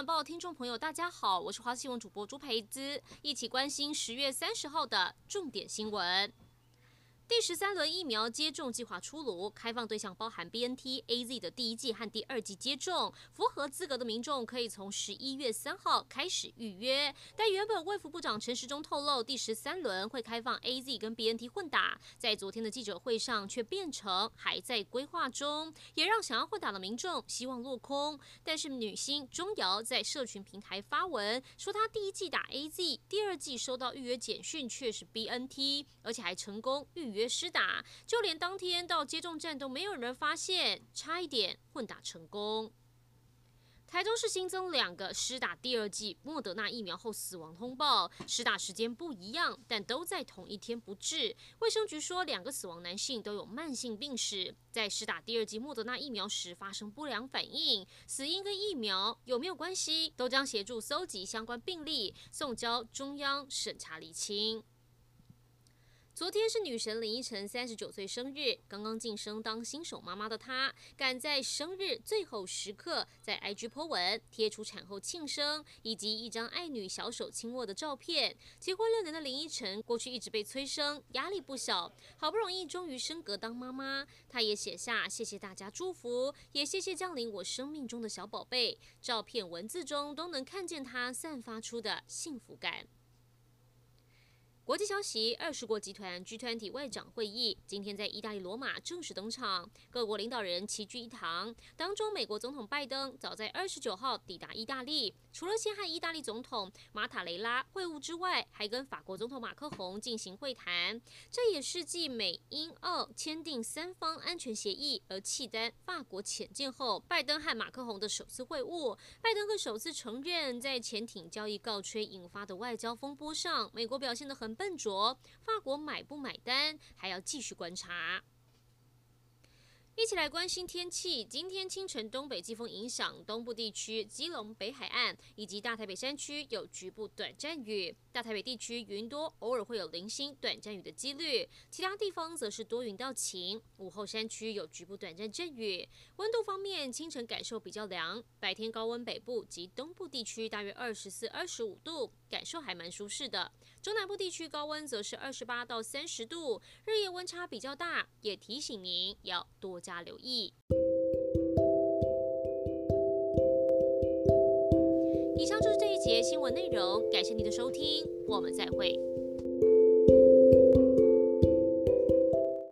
晚报听众朋友，大家好，我是华新闻主播朱培姿，一起关心十月三十号的重点新闻。第十三轮疫苗接种计划出炉，开放对象包含 BNT、AZ 的第一剂和第二剂接种，符合资格的民众可以从十一月三号开始预约。但原本卫福部长陈时中透露，第十三轮会开放 AZ 跟 BNT 混打，在昨天的记者会上却变成还在规划中，也让想要混打的民众希望落空。但是女星钟瑶在社群平台发文说，她第一剂打 AZ，第二剂收到预约简讯却是 BNT，而且还成功预约。约施打，就连当天到接种站都没有人发现，差一点混打成功。台中市新增两个施打第二剂莫德纳疫苗后死亡通报，施打时间不一样，但都在同一天不治。卫生局说，两个死亡男性都有慢性病史，在施打第二剂莫德纳疫苗时发生不良反应，死因跟疫苗有没有关系，都将协助搜集相关病例，送交中央审查厘清。昨天是女神林依晨三十九岁生日，刚刚晋升当新手妈妈的她，赶在生日最后时刻，在 IG po 文贴出产后庆生以及一张爱女小手轻握的照片。结婚六年的林依晨，过去一直被催生，压力不小，好不容易终于升格当妈妈，她也写下谢谢大家祝福，也谢谢降临我生命中的小宝贝。照片文字中都能看见她散发出的幸福感。国际消息：二十国集团 G20 外长会议今天在意大利罗马正式登场，各国领导人齐聚一堂。当中，美国总统拜登早在二十九号抵达意大利，除了先和意大利总统马塔雷拉会晤之外，还跟法国总统马克宏进行会谈。这也是继美英澳签订三方安全协议而契丹法国潜舰后，拜登和马克宏的首次会晤。拜登更首次承认，在潜艇交易告吹引发的外交风波上，美国表现得很笨拙，法国买不买单还要继续观察。一起来关心天气。今天清晨东北季风影响东部地区、基隆北海岸以及大台北山区有局部短暂雨。大台北地区云多，偶尔会有零星短暂雨的几率。其他地方则是多云到晴。午后山区有局部短暂阵雨。温度方面，清晨感受比较凉，白天高温北部及东部地区大约二十四、二十五度，感受还蛮舒适的。中南部地区高温则是二十八到三十度，日夜温差比较大，也提醒您要多加。加留意。以上就是这一节新闻内容，感谢您的收听，我们再会。